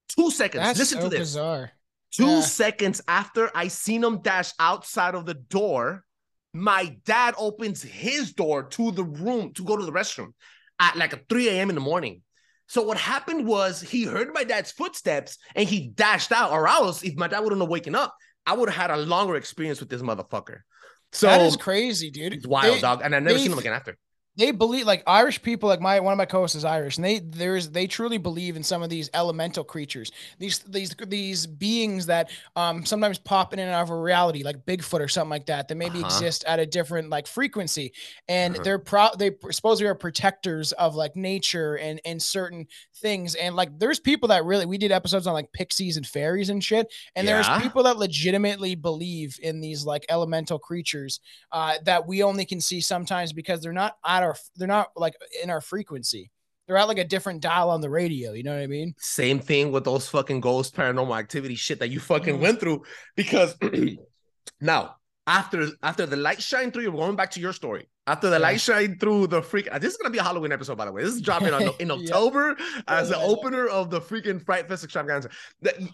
Two seconds. That's Listen so to this. bizarre. Two Yeah. seconds after I seen him dash outside of the door, my dad opens his door to the room to go to the restroom at like a 3 a.m. in the morning. So what happened was he heard my dad's footsteps and he dashed out, or else if my dad wouldn't have waken up, I would have had a longer experience with this motherfucker. So that is crazy, dude. it's wild, They- dog. And I never seen him again after. They believe like Irish people, like my one of my co-hosts is Irish, and they there's they truly believe in some of these elemental creatures, these these these beings that um sometimes pop in and out of a reality, like Bigfoot or something like that, that maybe Uh-huh. exist at a different like frequency, and Uh-huh. they're pro they supposedly are protectors of like nature and and certain things, and like there's people that really we did episodes on like pixies and fairies and shit, and Yeah. there's people that legitimately believe in these like elemental creatures uh, that we only can see sometimes because they're not at our they're not like in our frequency. They're at like a different dial on the radio. You know what I mean? Same thing with those fucking ghost paranormal activity shit that you fucking Mhm. went through. Because now, after after the light shine through, you're going back to your story. After the Yeah. light shine through the freak, this is gonna be a Halloween episode, by the way. This is dropping on, in Yeah. October as the opener of the freaking Fright Fest extravaganza.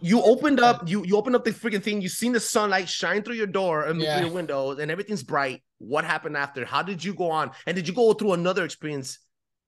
You opened up, you you opened up the freaking thing. You seen the sunlight shine through your door and Yeah. through your windows, and everything's bright. What happened after? How did you go on? And did you go through another experience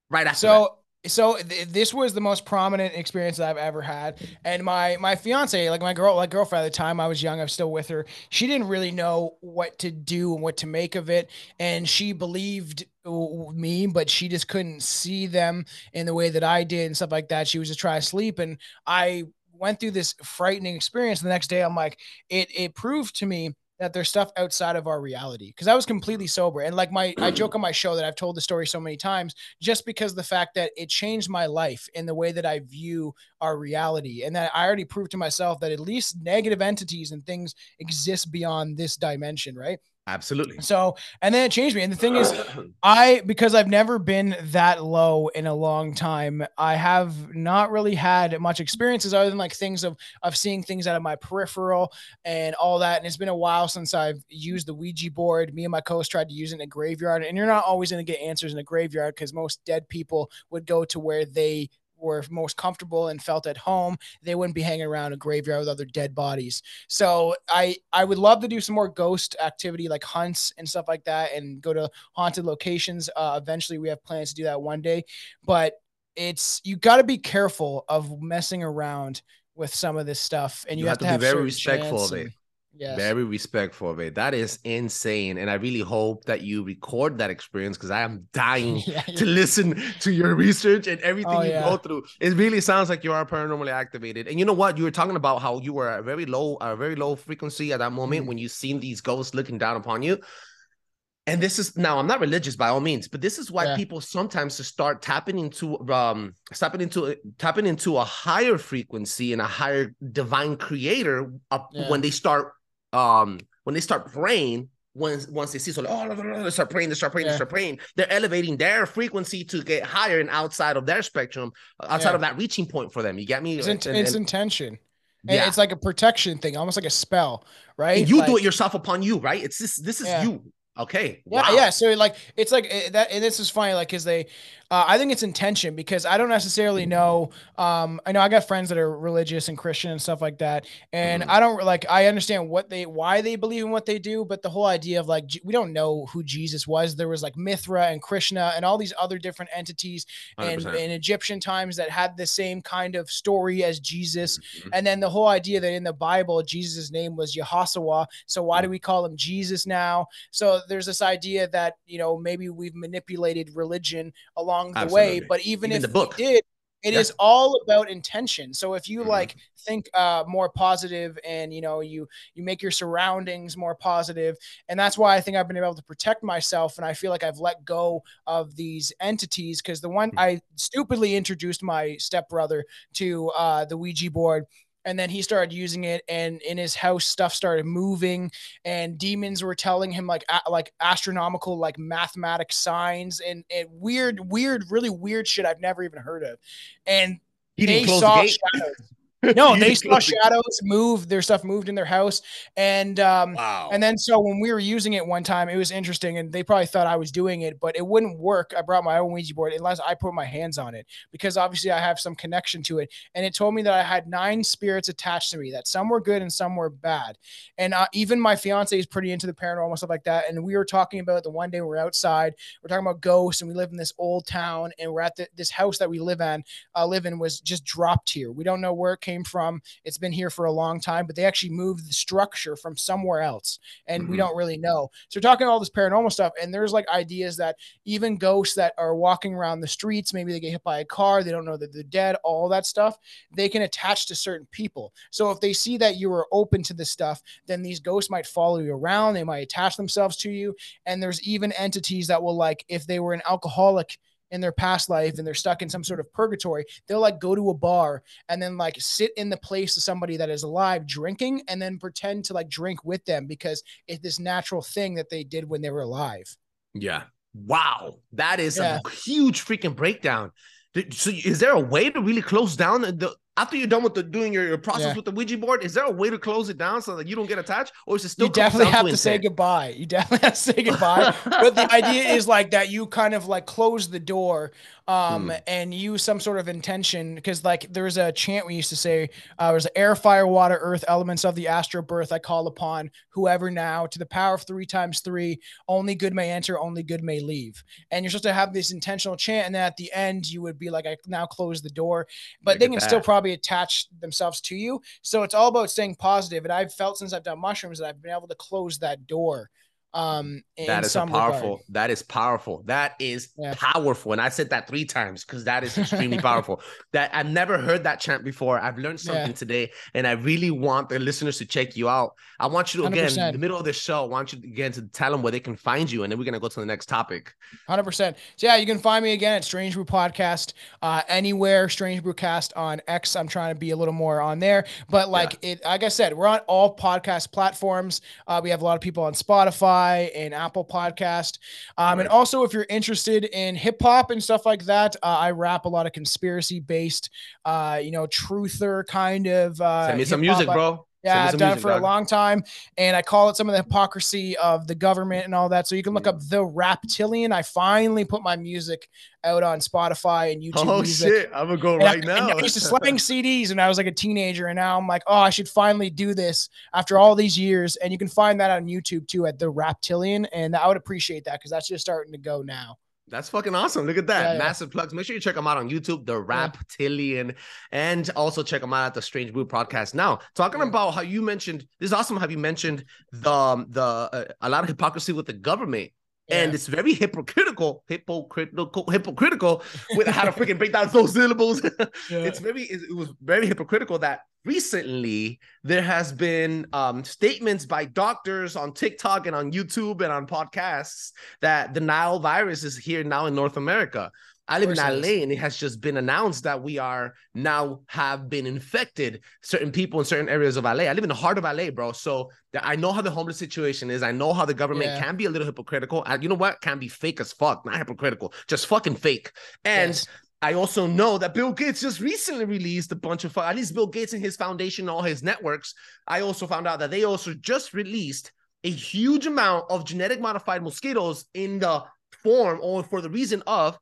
right after? that? So th- this was the most prominent experience that I've ever had. And my my fiance, like my girl, like girlfriend at the time, I was young, I was still with her. She didn't really know what to do and what to make of it, and she believed me, but she just couldn't see them in the way that I did and stuff like that. She was just trying to sleep, and I went through this frightening experience. The next day, I'm like, it it proved to me that there's stuff outside of our reality because I was completely mm-hmm. sober. And like my, I joke on my show that I've told the story so many times just because of the fact that it changed my life in the way that I view our reality. And that I already proved to myself that at least negative entities and things exist beyond this dimension, right? Absolutely. So, and then it changed me. And the thing is, I because I've never been that low in a long time. I have not really had much experiences other than like things of of seeing things out of my peripheral and all that. And it's been a while since I've used the Ouija board. Me and my co-host tried to use it in a graveyard, and you're not always going to get answers in a graveyard because most dead people would go to where they were most comfortable and felt at home they wouldn't be hanging around a graveyard with other dead bodies so i i would love to do some more ghost activity like hunts and stuff like that and go to haunted locations uh, eventually we have plans to do that one day but it's you got to be careful of messing around with some of this stuff and you, You have, have to be very respectful of it. and- yes. Very respectful of it. That is insane. And I really hope that you record that experience because I am dying Yeah, to listen to your research and everything Oh, you yeah. go through. It really sounds like you are paranormally activated. And you know what? You were talking about how you were at very low, a very low frequency at that moment Mhm. when you seen these ghosts looking down upon you. And this is now I'm not religious by all means, but this is why Yeah. people sometimes start tapping into um tapping into tapping into a higher frequency and a higher divine creator Yeah. when they start um when they start praying once once they see so like, oh they start praying they start praying Yeah. they start praying they're elevating their frequency to get higher and outside of their spectrum outside Yeah. of that reaching point for them you get me it's, int- And- it's and- intention And yeah it's like a protection thing almost like a spell right and you Like- do it yourself upon you right it's this this is Yeah. you okay Yeah, wow. yeah. So like it's like that, and this is funny, like because they, uh, I think it's intention because I don't necessarily know. Um, I know I got friends that are religious and Christian and stuff like that, and Mhm. I don't like I understand what they why they believe in what they do, but the whole idea of like we don't know who Jesus was. There was like Mithra and Krishna and all these other different entities and 100%. in Egyptian times that had the same kind of story as Jesus. Mhm. And then the whole idea that in the Bible, Jesus' name was Yehoshua. So why Mm. do we call him Jesus now? So there's this idea that, you know, maybe we've manipulated religion along the way. But even, Even if the book. did, It Yeah. is all about intention. So if you Mhm. like think uh, more positive and you know you you make your surroundings more positive, and that's why I think I've been able to protect myself, and I feel like I've let go of these entities because the one Mhm. I stupidly introduced my stepbrother to uh, the Ouija board. And then he started using it, and in his house, stuff started moving, and demons were telling him like a- like astronomical like mathematic signs and, and weird, weird, really weird shit I've never even heard of. And He didn't they close saw shadows. No, they saw shadows move. Their stuff moved in their house, and um, Wow. and then so when we were using it one time, it was interesting, and they probably thought I was doing it, but it wouldn't work. I brought my own Ouija board unless I put my hands on it because obviously I have some connection to it, and it told me that I had nine spirits attached to me. That some were good and some were bad, and uh, even my fiance is pretty into the paranormal stuff like that. And we were talking about the one day we we're outside, we're talking about ghosts, and we live in this old town, and we're at the, this house that we live in. Uh, live in was just dropped here. We don't know where it came from. It's been here for a long time, but they actually moved the structure from somewhere else, and we Mhm. don't really know. So talking all this paranormal stuff, and there's like ideas that even ghosts that are walking around the streets, maybe they get hit by a car, they don't know that they're dead, all that stuff, they can attach to certain people. So if they see that you are open to this stuff, then these ghosts might follow you around, they might attach themselves to you, and there's even entities that will like if they were an alcoholic in their past life and they're stuck in some sort of purgatory, they'll like go to a bar and then like sit in the place of somebody that is alive drinking and then pretend to like drink with them because it's this natural thing that they did when they were alive. Yeah. Wow. That is Yeah. a huge freaking breakdown. So is there a way to really close down the after you're done with the doing your, your process Yeah. with the Ouija board? Is there a way to close it down so that you don't get attached, or is it still you definitely have to say goodbye. You definitely have to say goodbye. but the idea is like that you kind of like close the door um Hmm. and use some sort of intention because like there's a chant we used to say uh there's air fire water earth elements of the astral birth i call upon whoever now to the power of three times three only good may enter only good may leave and you're supposed to have this intentional chant and then at the end you would be like i now close the door but Look they can still that. Probably attach themselves to you so it's all about staying positive. positive and i've felt since i've done mushrooms that i've been able to close that door um in That is some regard. powerful. That is powerful. That is Yeah. powerful. And I said that three times because that is extremely powerful. That I've never heard that chant before. I've learned something Yeah. today, and I really want the listeners to check you out. I want you to again, in 100%. the middle of the show, I want you to, again to tell them where they can find you, and then we're gonna go to the next topic. Hundred percent. So yeah, you can find me again at Strange Brew Podcast, uh, anywhere Strange Brew Cast on X. I'm trying to be a little more on there, but like it, like I said, we're on all podcast platforms. Uh, we have a lot of people on Spotify and Apple Podcast. Um, and also, if you're interested in hip hop and stuff like that, uh, I rap a lot of conspiracy based, uh, you know, truther kind of. Uh, Send me some music, bro. Yeah, I've done it for dog. a long time, and I call it some of the hypocrisy of the government and all that. So you can look up the Raptilian. I finally put my music out on Spotify and YouTube Oh Music. shit! I'm gonna go And right and now. I used to slang CDs when I was like a teenager, and now I'm like, oh, I should finally do this after all these years. And you can find that on YouTube too at the Raptilian, and I would appreciate that because that's just starting to go now. That's fucking awesome. Look at that. Yeah, yeah. Massive plugs. Make sure you check them out on YouTube, The Raptilian, and also check them out at the Strange Brew podcast. Now, talking Yeah. about how you mentioned this is awesome. How you mentioned the um, the uh, a lot of hypocrisy with the government. And it's very hypocritical, hypocritical, hypocritical with how to freaking break down those syllables. it's very, it it was very hypocritical that recently there has been um, statements by doctors on TikTok and on YouTube and on podcasts that the Nile virus is here now in North America. I live in LA and it has just been announced that we are now have been infected certain people in certain areas of LA. I live in the heart of LA, bro. So I know how the homeless situation is. I know how the government Yeah. can be a little hypocritical. And you know what? Can be fake as fuck, not hypocritical, just fucking fake. And Yes. I also know that Bill Gates just recently released a bunch of, at least Bill Gates and his foundation, all his networks. I also found out that they also just released a huge amount of genetic modified mosquitoes in the form or for the reason of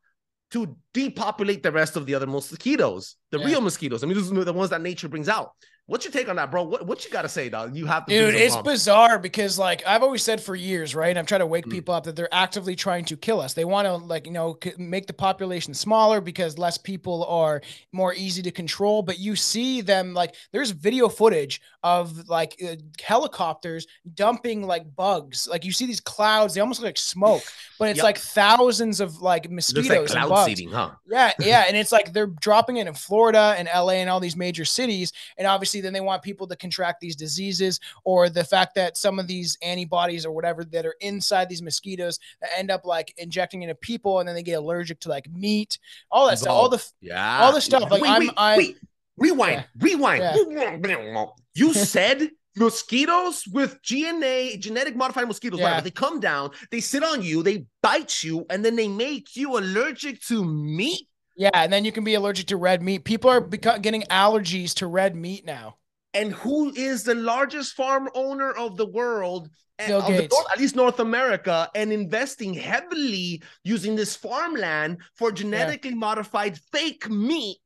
to depopulate the rest of the other mosquitoes, the Yeah. real mosquitoes. I mean, those are the ones that nature brings out. What's your take on that, bro? What what you got to say, dog? You have to, Dude, it's bizarre because like I've always said for years, right? I'm trying to wake Mm. people up that they're actively trying to kill us. They want to like, you know, make the population smaller because less people are more easy to control, but you see them like there's video footage of like uh, helicopters dumping like bugs. Like you see these clouds, they almost look like smoke, but it's Yep. like thousands of like mosquitoes like and cloud bugs. seeding, huh? Yeah, yeah, and it's like they're dropping it in Florida and LA and all these major cities, and obviously then they want people to contract these diseases or the fact that some of these antibodies or whatever that are inside these mosquitoes that end up like injecting into people, and then they get allergic to like meat, all that stuff, all the Yeah. all the stuff, like, wait, I'm- wait, I- wait. Rewind. Rewind. Yeah. You said mosquitoes with GNA, genetic modified mosquitoes, Yeah. whatever. They come down, they sit on you, they bite you, and then they make you allergic to meat. Yeah, and then you can be allergic to red meat. People are beco- getting allergies to red meat now. And who is the largest farm owner of the world? Bill of the. North- at least North America, and investing heavily using this farmland for genetically modified fake meat.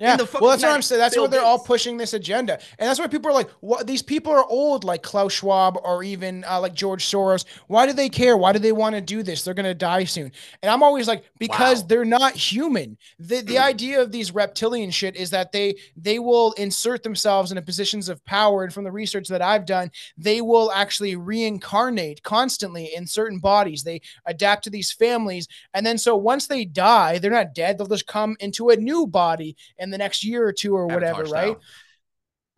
Yeah, the well, that's what I'm saying. That's Bill where they're all pushing this agenda, and that's why people are like, "What? These people are old, like Klaus Schwab or even uh, like George Soros. Why do they care? Why do they want to do this? They're gonna die soon." And I'm always like, because Wow. they're not human. the The idea of these reptilian shit is that they they will insert themselves into positions of power, and from the research that I've done, they will actually reincarnate constantly in certain bodies. They adapt to these families, and then so once they die, they're not dead. They'll just come into a new body in the next year or two or whatever, Avatar right?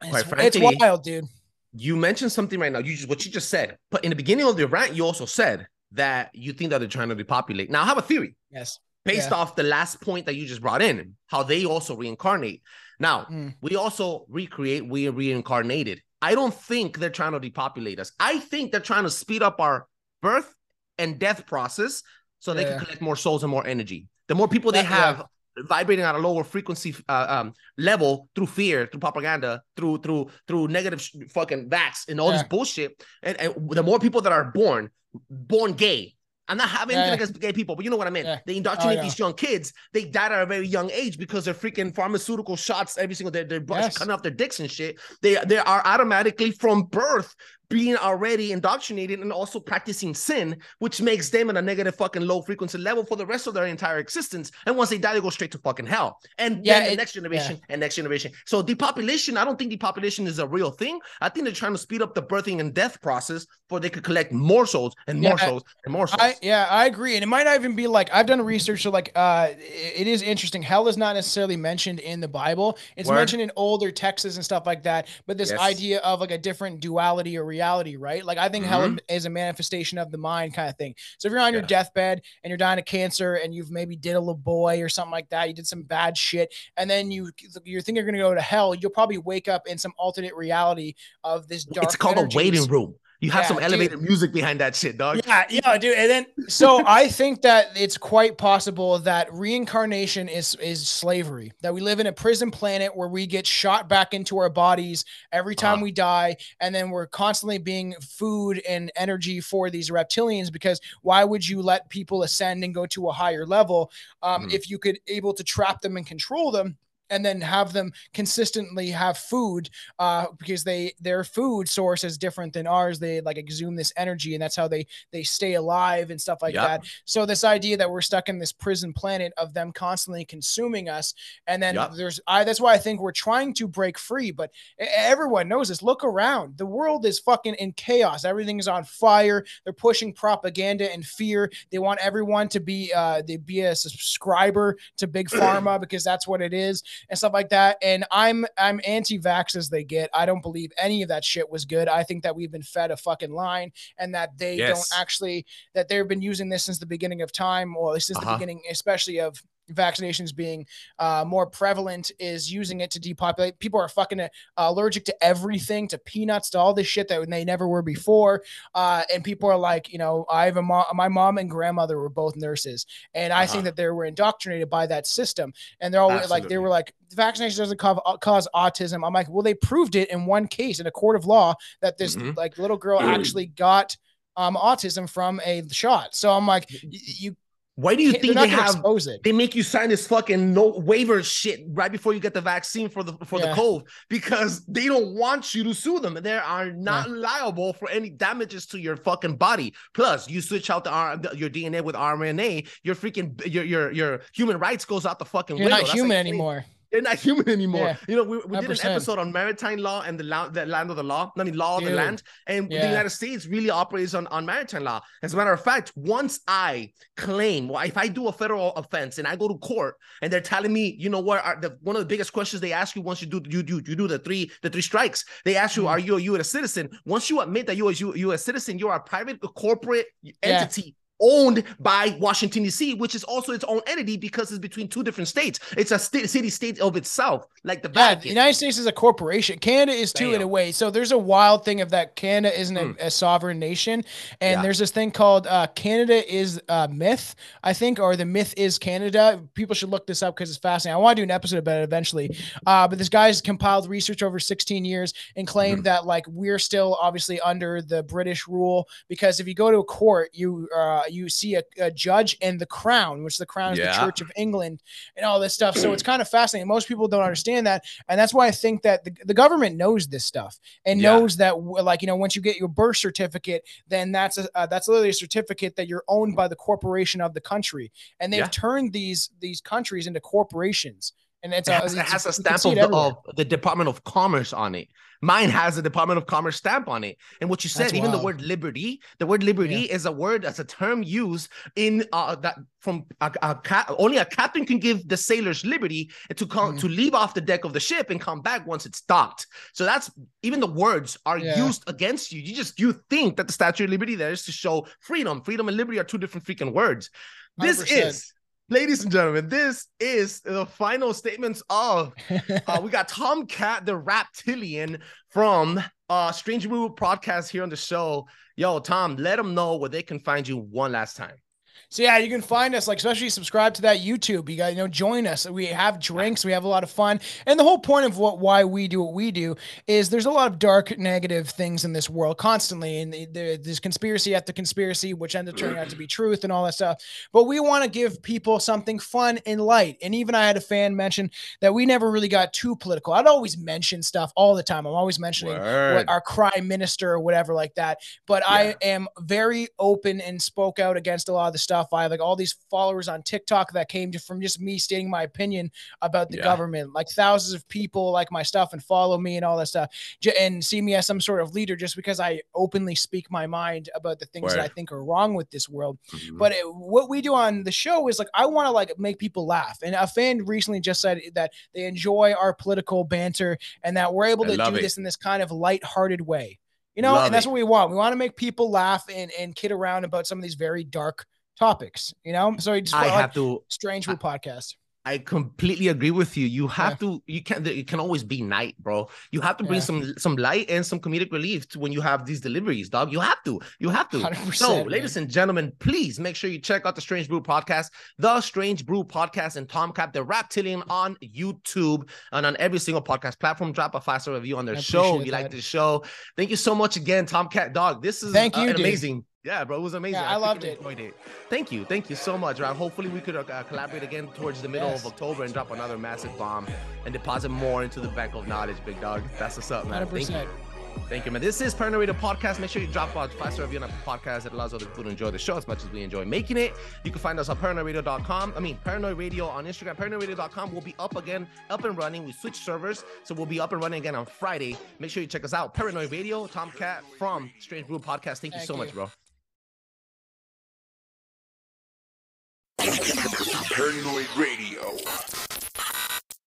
style. Quite It's, it's wild, dude. You mentioned something right now. You just what you just said, but in the beginning of the rant, you also said that you think that they're trying to depopulate. Now, I have a theory Yes. based Yeah. off the last point that you just brought in, how they also reincarnate. Now, Mm. we also recreate, we are reincarnated. I don't think they're trying to depopulate us. I think they're trying to speed up our birth and death process so they can collect more souls and more energy. The more people they have, yeah. Vibrating at a lower frequency uh, um, level through fear, through propaganda, through through through negative sh- fucking vax and all Yeah. this bullshit, and, and the more people that are born born gay. I'm not having Yeah, anything yeah. against gay people, but you know what I mean. Yeah. They indoctrinate know. these young kids. They die at a very young age because they're freaking pharmaceutical shots every single day. They're Yes. cutting off their dicks and shit. They they are automatically from birth being already indoctrinated and also practicing sin, which makes them in a negative fucking low frequency level for the rest of their entire existence. And once they die, they go straight to fucking hell. And Yeah, then the it- next generation and next generation. So depopulation, I don't think depopulation is a real thing. I think they're trying to speed up the birthing and death process for they could collect more souls and more Yeah, I- souls and more souls. I yeah, I agree, and it might not even be like I've done research. So like, uh, it, it is interesting. Hell is not necessarily mentioned in the Bible. It's Word. mentioned in older texts and stuff like that. But this Yes. idea of like a different duality or reality, right? Like I think hell is a manifestation of the mind, kind of thing. So if you're on your Mm-hmm. Deathbed and you're dying of cancer and you've maybe did a little boy or something like that, you did some bad shit, and then you you think you're gonna go to hell, you'll probably wake up in some alternate reality of this dark. it's called energies. a waiting room. You have Yeah, some dude. elevated music behind that shit, dog. Yeah, yeah, dude. And then so I think that it's quite possible that reincarnation is is slavery. That we live in a prison planet where we get shot back into our bodies every time Uh-huh. we die, and then we're constantly being food and energy for these reptilians. Because why would you let people ascend and go to a higher level um, Mhm. if you could able to trap them and control them? And then have them consistently have food uh, because they their food source is different than ours. They like exhume this energy, and that's how they they stay alive and stuff like Yep. that. So this idea that we're stuck in this prison planet of them constantly consuming us, and then Yep. there's I that's why I think we're trying to break free, but everyone knows this. Look around, the world is fucking in chaos. Everything is on fire. They're pushing propaganda and fear. They want everyone to be uh they be a subscriber to big pharma because that's what it is and stuff like that. And I'm I'm anti-vax as they get. I don't believe any of that shit was good. I think that we've been fed a fucking line and that they Yes. don't actually that they've been using this since the beginning of time, or since Uh-huh. the beginning, especially of vaccinations being uh, more prevalent is using it to depopulate. People are fucking uh, allergic to everything, to peanuts, to all this shit that they never were before. Uh, and people are like, you know, I have a mom, my mom and grandmother were both nurses, and I Uh-huh. think that they were indoctrinated by that system. And they're all like, they were like, vaccination doesn't cause, cause autism. I'm like, well, they proved it in one case in a court of law that this Mhm. like little girl actually got um autism from a shot. So I'm like, you Why do you think they have they make you sign this fucking no waiver shit right before you get the vaccine for the for Yeah. the cove because they don't want you to sue them and they are not liable for any damages to your fucking body. Plus, you switch out the R, your DNA with RNA, your freaking your your your human rights goes out the fucking You're window. not That's human like- anymore. They're not human anymore. Yeah. You know, we, we did an episode on maritime law and the, la- the land of the law. I mean, law of the land. And the United States really operates on, on maritime law. As a matter of fact, once I claim, well, if I do a federal offense and I go to court and they're telling me, you know what, are the, one of the biggest questions they ask you once you do you do you do the three the three strikes, they ask you, Mhm. are you a U.S. citizen? Once you admit that you're a U- U.S. citizen, you're a private corporate entity. Owned by Washington D.C., which is also its own entity because it's between two different states. It's a sta- city-state of itself, like the Yeah, the United States is a corporation. Canada is too, in a way. So there's a wild thing of that Canada isn't Hmm. a, a sovereign nation, and Yeah. there's this thing called uh, Canada is a myth, I think, or the myth is Canada. People should look this up because it's fascinating. I want to do an episode about it eventually. Uh, but this guy's compiled research over 16 years and claimed Hmm. that like we're still obviously under the British rule because if you go to a court, you uh, you see a, a judge and the crown, which the crown is Yeah. the Church of England and all this stuff. So it's kind of fascinating. Most people don't understand that, and that's why I think that the, the government knows this stuff and Yeah. knows that, like you know, once you get your birth certificate, then that's a uh, that's literally a certificate that you're owned by the corporation of the country, and they've Yeah. turned these these countries into corporations. And it's It a, has, it has a stamp of the, of the Department of Commerce on it. Mine has a Department of Commerce stamp on it. And what you said, That's even the word liberty, the word liberty is a word, that's a term used in uh, that from a, a ca- only a captain can give the sailors liberty to come Mhm. to leave off the deck of the ship and come back once it's docked. So that's even the words are Yeah. used against you. You just you think that the Statue of Liberty there is to show freedom. Freedom and liberty are two different freaking words. This 100%. is, ladies and gentlemen, this is the final statements of uh, we got Tom Cat, the reptilian from uh Strange Brew podcast here on the show. Yo, Tom, let them know where they can find you one last time. So yeah, you can find us like especially subscribe to that YouTube. You got you know join us. We have drinks, we have a lot of fun, and the whole point of what why we do what we do is there's a lot of dark, negative things in this world constantly, and the- the- there's conspiracy after conspiracy, which end up turning out to be truth and all that stuff. But we want to give people something fun and light. And even I had a fan mention that we never really got too political. I'd always mention stuff all the time. I'm always mentioning what our crime minister or whatever like that. But I am very open and spoke out against a lot of the stuff. I have like all these followers on TikTok that came just from just me stating my opinion about the Yeah. government. Like thousands of people like my stuff and follow me and all that stuff j- and see me as some sort of leader just because I openly speak my mind about the things that I think are wrong with this world. Mhm. But it, what we do on the show is like I want to like make people laugh. And a fan recently just said that they enjoy our political banter and that we're able I to do it. this in this kind of light-hearted way. You know, Love and that's it. what we want. We want to make people laugh and and kid around about some of these very dark topics. You know, so it's I like have to strange Brew podcast. I completely agree with you. You have to. You can. It can always be night, bro. You have to bring Yeah. some some light and some comedic relief to when you have these deliveries, dog. You have to. You have to. So, man. ladies and gentlemen, please make sure you check out the Strange Brew podcast, the Strange Brew podcast, and Tom Cat, the Reptilian on YouTube and on every single podcast platform. Drop a five star review on their show. You like that. the show? Thank you so much again, Tom Cat, dog. This is Thank you, amazing. Yeah, bro, it was amazing. Yeah, I freaking loved it. enjoyed it. Thank you, thank you so much, Rob. Hopefully, we could uh, collaborate again towards the middle Yes. of October and drop another massive bomb and deposit more into the bank of knowledge, big dog. That's what's up, man. Hundred Thank you. Thank you, man. This is Paranoid Radio Podcast. Make sure you drop a five star review on the podcast. It allows other people to enjoy the show as much as we enjoy making it. You can find us on paranoidradio.com. I mean, Paranoid Radio on Instagram. Paranoidradio.com will be up again, up and running. We switched servers, so we'll be up and running again on Friday. Make sure you check us out. Paranoid Radio, Tom Cat from Strange Brew Podcast. Thank you Thank so you. much, bro. Paranoid Radio.